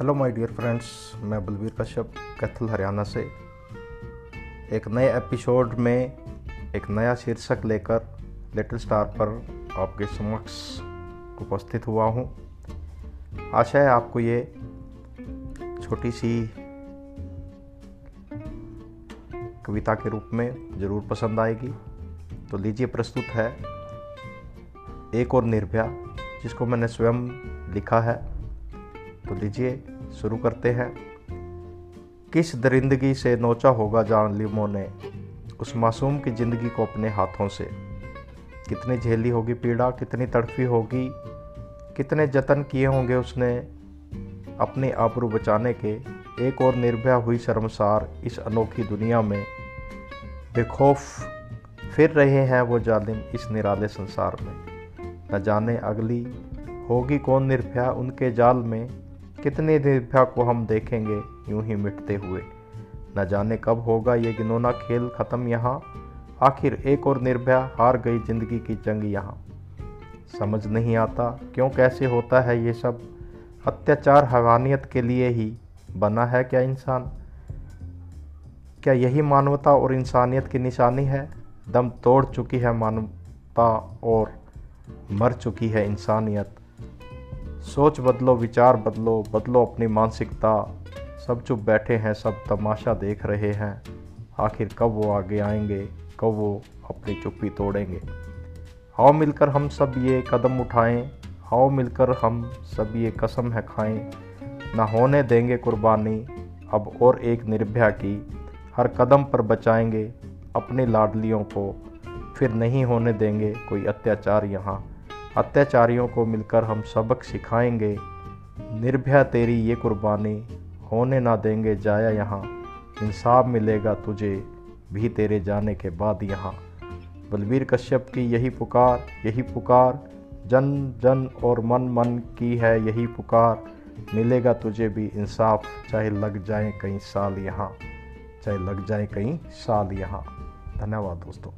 Hello my dear friends मैं बलबीर कश्यप कैथल हरियाणा से। एक नए एपिसोड में एक नया शीर्षक लेकर लिटिल स्टार पर आपके समक्ष उपस्थित हुआ हूँ। आशा है आपको ये छोटी सी कविता के रूप में ज़रूर पसंद आएगी। तो लीजिए, प्रस्तुत है एक और निर्भया, जिसको मैंने स्वयं लिखा है। तो लीजिए, शुरू करते हैं। किस दरिंदगी से नोचा होगा जालिमों ने? उस मासूम की ज़िंदगी को अपने हाथों से। कितनी झेली होगी पीड़ा, कितनी तड़फी होगी, कितने जतन किए होंगे उसने अपनी आबरू बचाने के। एक और निर्भया हुई शर्मसार इस अनोखी दुनिया में। बेखौफ फिर रहे हैं वो जालिम इस निराले संसार में। न जाने अगली होगी कौन निर्भया उनके जाल में। कितने निर्भया को हम देखेंगे, यूँ ही मिटते हुए। न जाने कब होगा ये गिनोना खेल ख़त्म यहाँ। आखिर एक और निर्भया हार गई ज़िंदगी की जंग यहाँ। समझ नहीं आता क्यों कैसे होता है ये सब। अत्याचार हवानियत के लिए ही बना है क्या इंसान? क्या यही मानवता और इंसानियत की निशानी है? दम तोड़ चुकी है मानवता और मर चुकी है इंसानियत। सोच बदलो, विचार बदलो बदलो अपनी मानसिकता। सब चुप बैठे हैं, सब तमाशा देख रहे हैं। आखिर कब वो आगे आएँगे, कब वो अपनी चुप्पी तोड़ेंगे? आओ मिलकर हम सब ये कदम उठाएँ। आओ मिलकर हम सब ये कसम है खाएँ। ना होने देंगे कुर्बानी, अब और एक निर्भया की। हर कदम पर बचाएँगे अपनी लाडलियों को। फिर नहीं होने देंगे कोई अत्याचार यहाँ। अत्याचारियों को मिलकर हम सबक सिखाएँगे। निर्भया तेरी ये कुर्बानी, होने ना देंगे जाया यहाँ। इंसाफ मिलेगा तुझे, भी तेरे जाने के बाद यहाँ। बलबीर कश्यप की यही पुकार यही पुकार। जन जन और मन मन की है यही पुकार। मिलेगा तुझे भी इंसाफ, चाहे लग जाए कई साल यहाँ, चाहे लग जाए कई साल यहाँ। धन्यवाद दोस्तों।